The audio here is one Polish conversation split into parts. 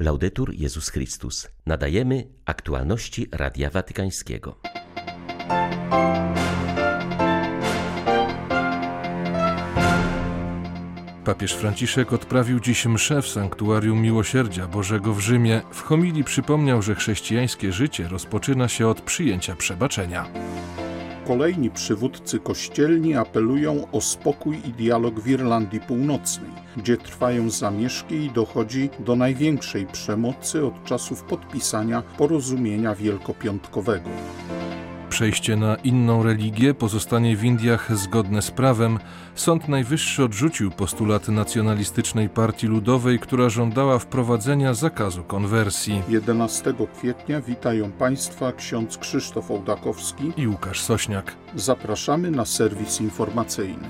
Laudetur Jezus Chrystus. Nadajemy aktualności Radia Watykańskiego. Papież Franciszek odprawił dziś mszę w Sanktuarium Miłosierdzia Bożego w Rzymie. W homilii przypomniał, że chrześcijańskie życie rozpoczyna się od przyjęcia przebaczenia. Kolejni przywódcy kościelni apelują o spokój i dialog w Irlandii Północnej, gdzie trwają zamieszki i dochodzi do największej przemocy od czasów podpisania porozumienia wielkopiątkowego. Przejście na inną religię pozostanie w Indiach zgodne z prawem. Sąd Najwyższy odrzucił postulat nacjonalistycznej partii ludowej, która żądała wprowadzenia zakazu konwersji. 11 kwietnia witają Państwa ksiądz Krzysztof Ołdakowski i Łukasz Sośniak. Zapraszamy na serwis informacyjny.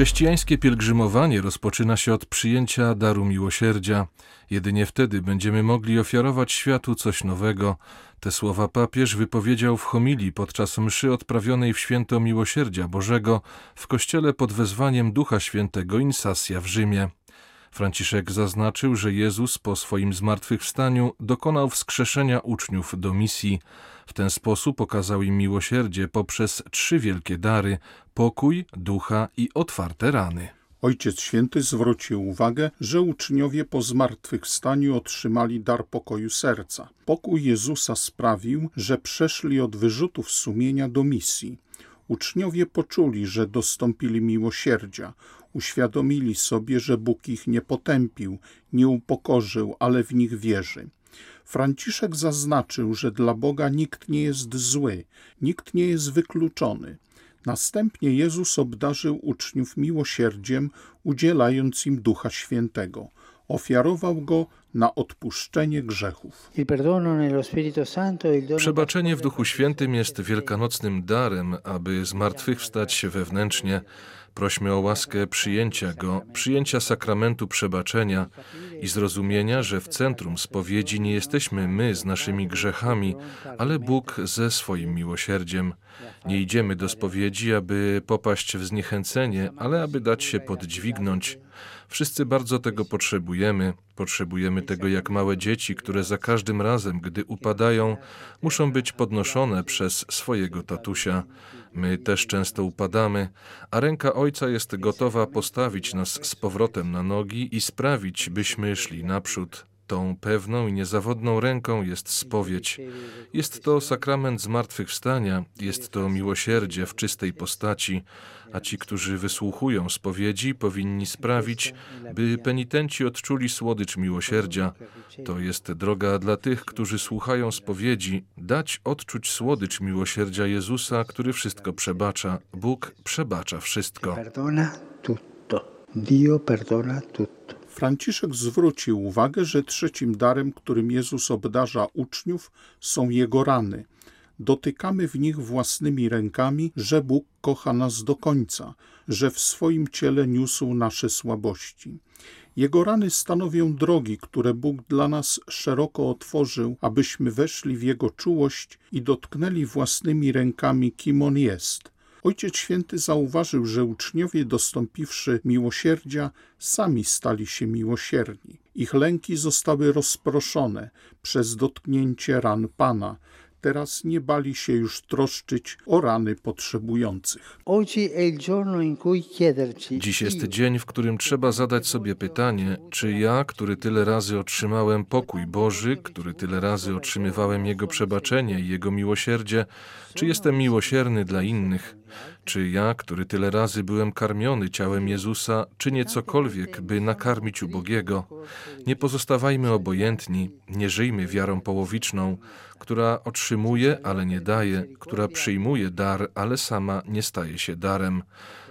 Chrześcijańskie pielgrzymowanie rozpoczyna się od przyjęcia daru miłosierdzia. Jedynie wtedy będziemy mogli ofiarować światu coś nowego. Te słowa papież wypowiedział w homilii podczas mszy odprawionej w święto Miłosierdzia Bożego w kościele pod wezwaniem Ducha Świętego Insasja w Rzymie. Franciszek zaznaczył, że Jezus po swoim zmartwychwstaniu dokonał wskrzeszenia uczniów do misji. W ten sposób okazał im miłosierdzie poprzez trzy wielkie dary pokój, ducha i otwarte rany. Ojciec Święty zwrócił uwagę, że uczniowie po zmartwychwstaniu otrzymali dar pokoju serca. Pokój Jezusa sprawił, że przeszli od wyrzutów sumienia do misji. Uczniowie poczuli, że dostąpili miłosierdzia, uświadomili sobie, że Bóg ich nie potępił, nie upokorzył, ale w nich wierzy. Franciszek zaznaczył, że dla Boga nikt nie jest zły, nikt nie jest wykluczony. Następnie Jezus obdarzył uczniów miłosierdziem, udzielając im Ducha Świętego. Ofiarował go na odpuszczenie grzechów. Przebaczenie w Duchu Świętym jest wielkanocnym darem, aby zmartwychwstać się wewnętrznie. Prośmy o łaskę przyjęcia go, przyjęcia sakramentu przebaczenia i zrozumienia, że w centrum spowiedzi nie jesteśmy my z naszymi grzechami, ale Bóg ze swoim miłosierdziem. Nie idziemy do spowiedzi, aby popaść w zniechęcenie, ale aby dać się podźwignąć. Wszyscy bardzo tego potrzebujemy. Potrzebujemy tego jak małe dzieci, które za każdym razem, gdy upadają, muszą być podnoszone przez swojego tatusia. My też często upadamy, a ręka Ojca jest gotowa postawić nas z powrotem na nogi i sprawić, byśmy szli naprzód. Tą pewną i niezawodną ręką jest spowiedź. Jest to sakrament zmartwychwstania, jest to miłosierdzie w czystej postaci, a ci, którzy wysłuchują spowiedzi, powinni sprawić, by penitenci odczuli słodycz miłosierdzia. To jest droga dla tych, którzy słuchają spowiedzi, dać odczuć słodycz miłosierdzia Jezusa, który wszystko przebacza. Bóg przebacza wszystko. Dio perdona tutto. Franciszek zwrócił uwagę, że trzecim darem, którym Jezus obdarza uczniów, są Jego rany. Dotykamy w nich własnymi rękami, że Bóg kocha nas do końca, że w swoim ciele niósł nasze słabości. Jego rany stanowią drogi, które Bóg dla nas szeroko otworzył, abyśmy weszli w Jego czułość i dotknęli własnymi rękami, kim On jest – Ojciec Święty zauważył, że uczniowie dostąpiwszy miłosierdzia, sami stali się miłosierni. Ich lęki zostały rozproszone przez dotknięcie ran Pana, teraz nie bali się już troszczyć o rany potrzebujących. Dziś jest dzień, w którym trzeba zadać sobie pytanie, czy ja, który tyle razy otrzymałem pokój Boży, który tyle razy otrzymywałem Jego przebaczenie i Jego miłosierdzie, czy jestem miłosierny dla innych? Czy ja, który tyle razy byłem karmiony ciałem Jezusa, czynię cokolwiek, by nakarmić ubogiego? Nie pozostawajmy obojętni, nie żyjmy wiarą połowiczną, która otrzymuje, ale nie daje, która przyjmuje dar, ale sama nie staje się darem.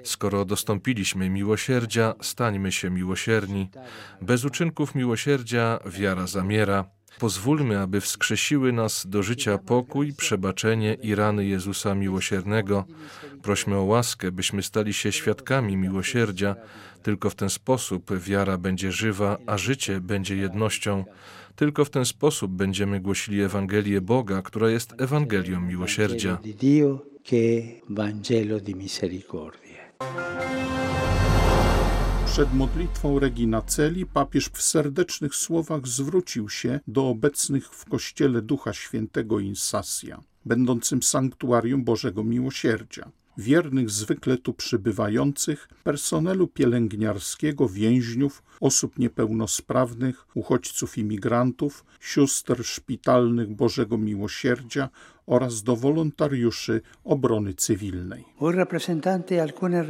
Skoro dostąpiliśmy miłosierdzia, stańmy się miłosierni. Bez uczynków miłosierdzia wiara zamiera. Pozwólmy, aby wskrzesiły nas do życia pokój, przebaczenie i rany Jezusa miłosiernego. Prośmy o łaskę, byśmy stali się świadkami miłosierdzia. Tylko w ten sposób wiara będzie żywa, a życie będzie jednością. Tylko w ten sposób będziemy głosili Ewangelię Boga, która jest Ewangelią miłosierdzia. Przed modlitwą Regina Celi papież w serdecznych słowach zwrócił się do obecnych w kościele Ducha Świętego Insasja, będącym sanktuarium Bożego Miłosierdzia wiernych zwykle tu przybywających, personelu pielęgniarskiego, więźniów, osób niepełnosprawnych, uchodźców imigrantów, sióstr szpitalnych Bożego Miłosierdzia oraz do wolontariuszy obrony cywilnej.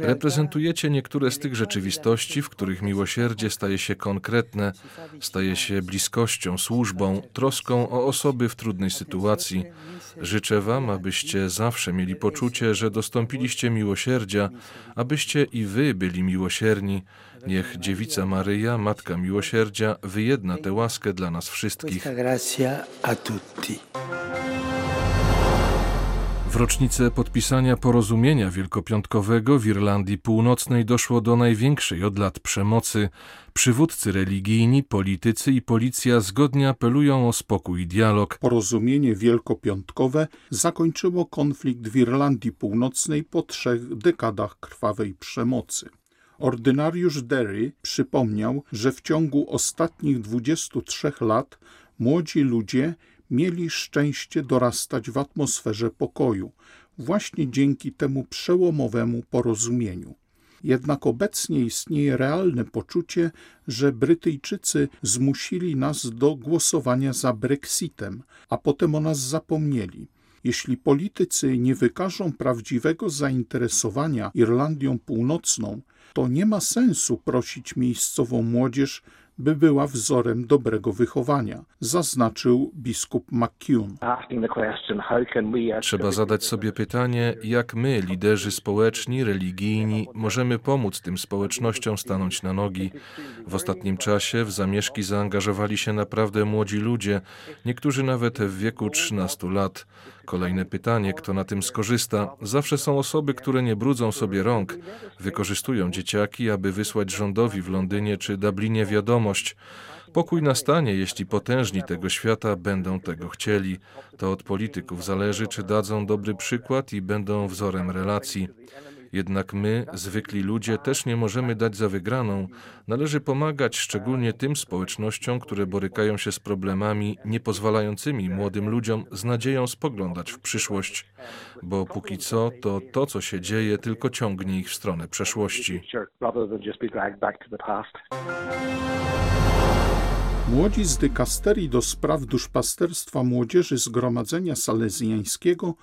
Reprezentujecie niektóre z tych rzeczywistości, w których miłosierdzie staje się konkretne, staje się bliskością, służbą, troską o osoby w trudnej sytuacji. Życzę Wam, abyście zawsze mieli poczucie, że dostąpiliście miłosierdzia, abyście i Wy byli miłosierni. Niech Dziewica Maryja, Matka Miłosierdzia, wyjedna tę łaskę dla nas wszystkich. W rocznicę podpisania porozumienia wielkopiątkowego w Irlandii Północnej doszło do największej od lat przemocy. Przywódcy religijni, politycy i policja zgodnie apelują o spokój i dialog. Porozumienie wielkopiątkowe zakończyło konflikt w Irlandii Północnej po trzech dekadach krwawej przemocy. Ordynariusz Derry przypomniał, że w ciągu ostatnich 23 lat młodzi ludzie mieli szczęście dorastać w atmosferze pokoju, właśnie dzięki temu przełomowemu porozumieniu. Jednak obecnie istnieje realne poczucie, że Brytyjczycy zmusili nas do głosowania za Brexitem, a potem o nas zapomnieli. Jeśli politycy nie wykażą prawdziwego zainteresowania Irlandią Północną, to nie ma sensu prosić miejscową młodzież by była wzorem dobrego wychowania, zaznaczył biskup McCune. Trzeba zadać sobie pytanie, jak my, liderzy społeczni, religijni, możemy pomóc tym społecznościom stanąć na nogi. W ostatnim czasie w zamieszki zaangażowali się naprawdę młodzi ludzie, niektórzy nawet w wieku 13 lat. Kolejne pytanie, kto na tym skorzysta? Zawsze są osoby, które nie brudzą sobie rąk, wykorzystują dzieciaki, aby wysłać rządowi w Londynie czy Dublinie wiadomość. Pokój nastanie, jeśli potężni tego świata będą tego chcieli. To od polityków zależy, czy dadzą dobry przykład i będą wzorem relacji. Jednak my, zwykli ludzie, też nie możemy dać za wygraną. Należy pomagać szczególnie tym społecznościom, które borykają się z problemami niepozwalającymi młodym ludziom z nadzieją spoglądać w przyszłość. Bo póki co, to to, co się dzieje, tylko ciągnie ich w stronę przeszłości. Młodzi z dykasterii do spraw duszpasterstwa młodzieży Zgromadzenia Salezjańskiego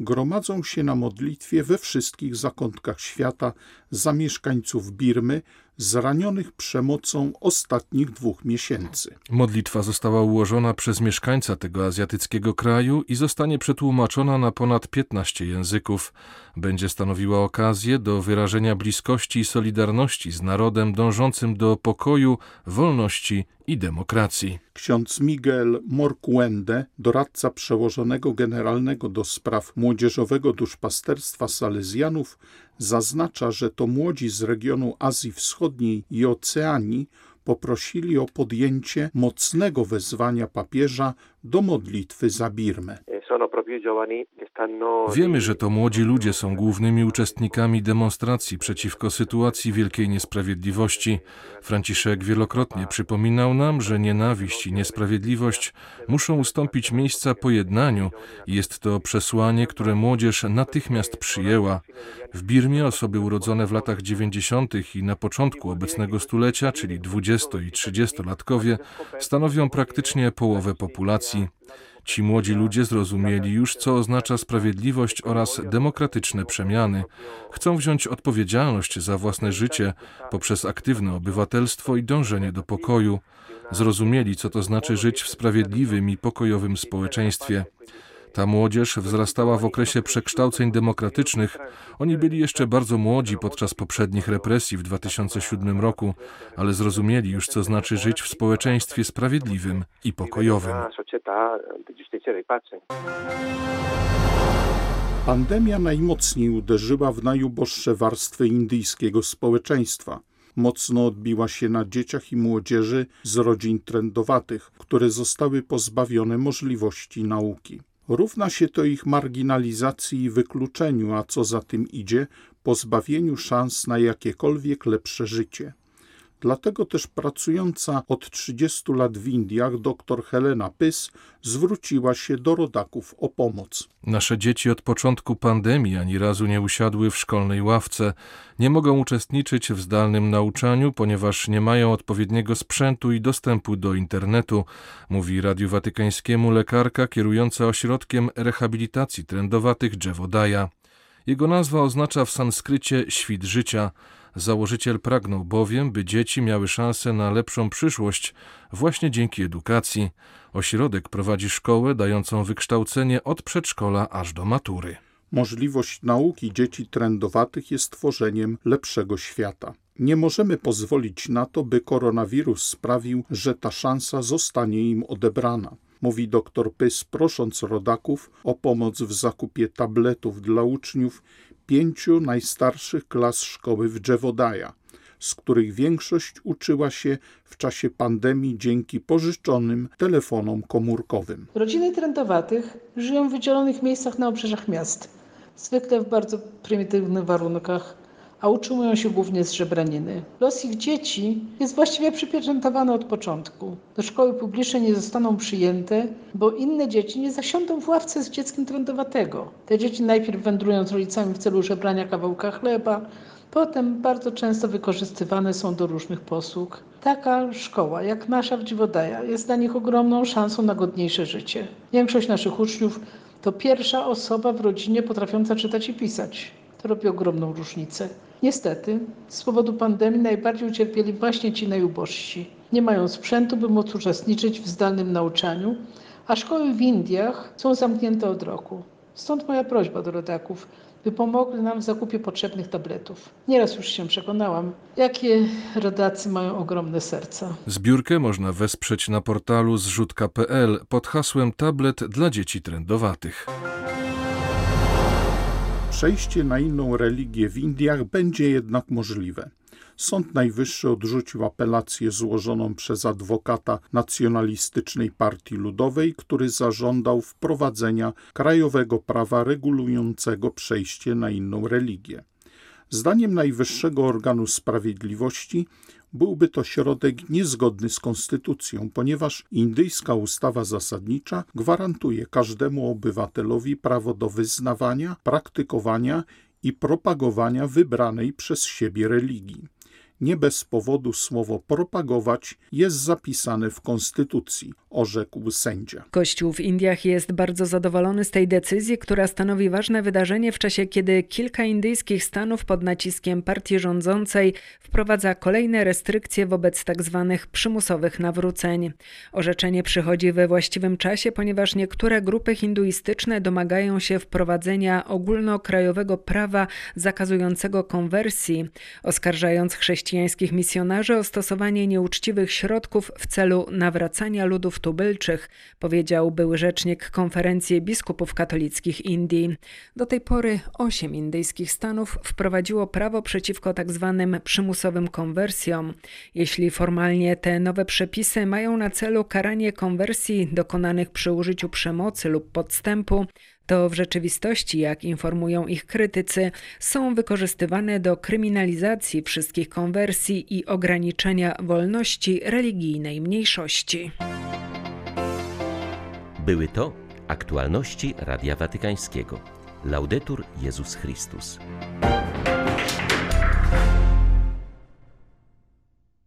gromadzą się na modlitwie we wszystkich zakątkach świata za mieszkańców Birmy zranionych przemocą ostatnich dwóch miesięcy. Modlitwa została ułożona przez mieszkańca tego azjatyckiego kraju i zostanie przetłumaczona na ponad 15 języków. Będzie stanowiła okazję do wyrażenia bliskości i solidarności z narodem dążącym do pokoju, wolności i demokracji. Ksiądz Miguel Morcuende, doradca przełożonego generalnego do spraw młodzieżowego duszpasterstwa Salezjanów, zaznacza, że to młodzi z regionu Azji Wschodniej i Oceanii poprosili o podjęcie mocnego wezwania papieża do modlitwy za Birmę. Wiemy, że to młodzi ludzie są głównymi uczestnikami demonstracji przeciwko sytuacji wielkiej niesprawiedliwości. Franciszek wielokrotnie przypominał nam, że nienawiść i niesprawiedliwość muszą ustąpić miejsca pojednaniu i jest to przesłanie, które młodzież natychmiast przyjęła. W Birmie osoby urodzone w latach 90. i na początku obecnego stulecia, czyli 20 i 30-latkowie, stanowią praktycznie połowę populacji. Ci młodzi ludzie zrozumieli już, co oznacza sprawiedliwość oraz demokratyczne przemiany. Chcą wziąć odpowiedzialność za własne życie poprzez aktywne obywatelstwo i dążenie do pokoju. Zrozumieli, co to znaczy żyć w sprawiedliwym i pokojowym społeczeństwie. Ta młodzież wzrastała w okresie przekształceń demokratycznych. Oni byli jeszcze bardzo młodzi podczas poprzednich represji w 2007 roku, ale zrozumieli już, co znaczy żyć w społeczeństwie sprawiedliwym i pokojowym. Pandemia najmocniej uderzyła w najuboższe warstwy indyjskiego społeczeństwa. Mocno odbiła się na dzieciach i młodzieży z rodzin trendowatych, które zostały pozbawione możliwości nauki. Równa się to ich marginalizacji i wykluczeniu, a co za tym idzie, pozbawieniu szans na jakiekolwiek lepsze życie. Dlatego też pracująca od 30 lat w Indiach dr Helena Pys zwróciła się do rodaków o pomoc. Nasze dzieci od początku pandemii ani razu nie usiadły w szkolnej ławce, nie mogą uczestniczyć w zdalnym nauczaniu, ponieważ nie mają odpowiedniego sprzętu i dostępu do internetu, mówi Radiu Watykańskiemu lekarka kierująca ośrodkiem rehabilitacji trędowatych Dżewodaja. Jego nazwa oznacza w sanskrycie świt życia. Założyciel pragnął bowiem, by dzieci miały szansę na lepszą przyszłość właśnie dzięki edukacji. Ośrodek prowadzi szkołę dającą wykształcenie od przedszkola aż do matury. Możliwość nauki dzieci trendowatych jest tworzeniem lepszego świata. Nie możemy pozwolić na to, by koronawirus sprawił, że ta szansa zostanie im odebrana mówi dr Pys, prosząc rodaków o pomoc w zakupie tabletów dla uczniów pięciu najstarszych klas szkoły w Dżewodaja, z których większość uczyła się w czasie pandemii dzięki pożyczonym telefonom komórkowym. Rodziny trendowatych żyją w wydzielonych miejscach na obrzeżach miast, zwykle w bardzo prymitywnych warunkach a utrzymują się głównie z żebraniny. Los ich dzieci jest właściwie przypieczętowany od początku. Do szkoły publicznej nie zostaną przyjęte, bo inne dzieci nie zasiądą w ławce z dzieckiem trądowatego. Te dzieci najpierw wędrują z rodzicami w celu żebrania kawałka chleba, Potem bardzo często wykorzystywane są do różnych posług. Taka szkoła, jak nasza w Dziwodaja, jest dla nich ogromną szansą na godniejsze życie. Większość naszych uczniów to pierwsza osoba w rodzinie potrafiąca czytać i pisać. Robi ogromną różnicę. Niestety, z powodu pandemii najbardziej ucierpieli właśnie ci najubożsi. Nie mają sprzętu, by móc uczestniczyć w zdalnym nauczaniu, a szkoły w Indiach są zamknięte od roku. Stąd moja prośba do rodaków, by pomogli nam w zakupie potrzebnych tabletów. Nieraz już się przekonałam, jakie rodacy mają ogromne serca. Zbiórkę można wesprzeć na portalu zrzutka.pl pod hasłem Tablet dla dzieci trendowatych. Przejście na inną religię w Indiach będzie jednak możliwe. Sąd Najwyższy odrzucił apelację złożoną przez adwokata nacjonalistycznej Partii Ludowej, który zażądał wprowadzenia krajowego prawa regulującego przejście na inną religię. Zdaniem Najwyższego Organu Sprawiedliwości byłby to środek niezgodny z konstytucją, ponieważ indyjska ustawa zasadnicza gwarantuje każdemu obywatelowi prawo do wyznawania, praktykowania i propagowania wybranej przez siebie religii. Nie bez powodu słowo propagować jest zapisane w konstytucji, orzekł sędzia. Kościół w Indiach jest bardzo zadowolony z tej decyzji, która stanowi ważne wydarzenie w czasie, kiedy kilka indyjskich stanów pod naciskiem partii rządzącej wprowadza kolejne restrykcje wobec tzw. Tak przymusowych nawróceń. Orzeczenie przychodzi we właściwym czasie, ponieważ niektóre grupy hinduistyczne domagają się wprowadzenia ogólnokrajowego prawa zakazującego konwersji, oskarżając chrześcijan chrześcijańskich misjonarzy o stosowanie nieuczciwych środków w celu nawracania ludów tubylczych, powiedział były rzecznik Konferencji Biskupów Katolickich Indii. Do tej pory osiem indyjskich stanów wprowadziło prawo przeciwko tzw. Tak przymusowym konwersjom. Jeśli formalnie te nowe przepisy mają na celu karanie konwersji dokonanych przy użyciu przemocy lub podstępu, to w rzeczywistości, jak informują ich krytycy, są wykorzystywane do kryminalizacji wszystkich konwersji i ograniczenia wolności religijnej mniejszości. Były to aktualności Radia Watykańskiego. Laudetur Jezus Chrystus.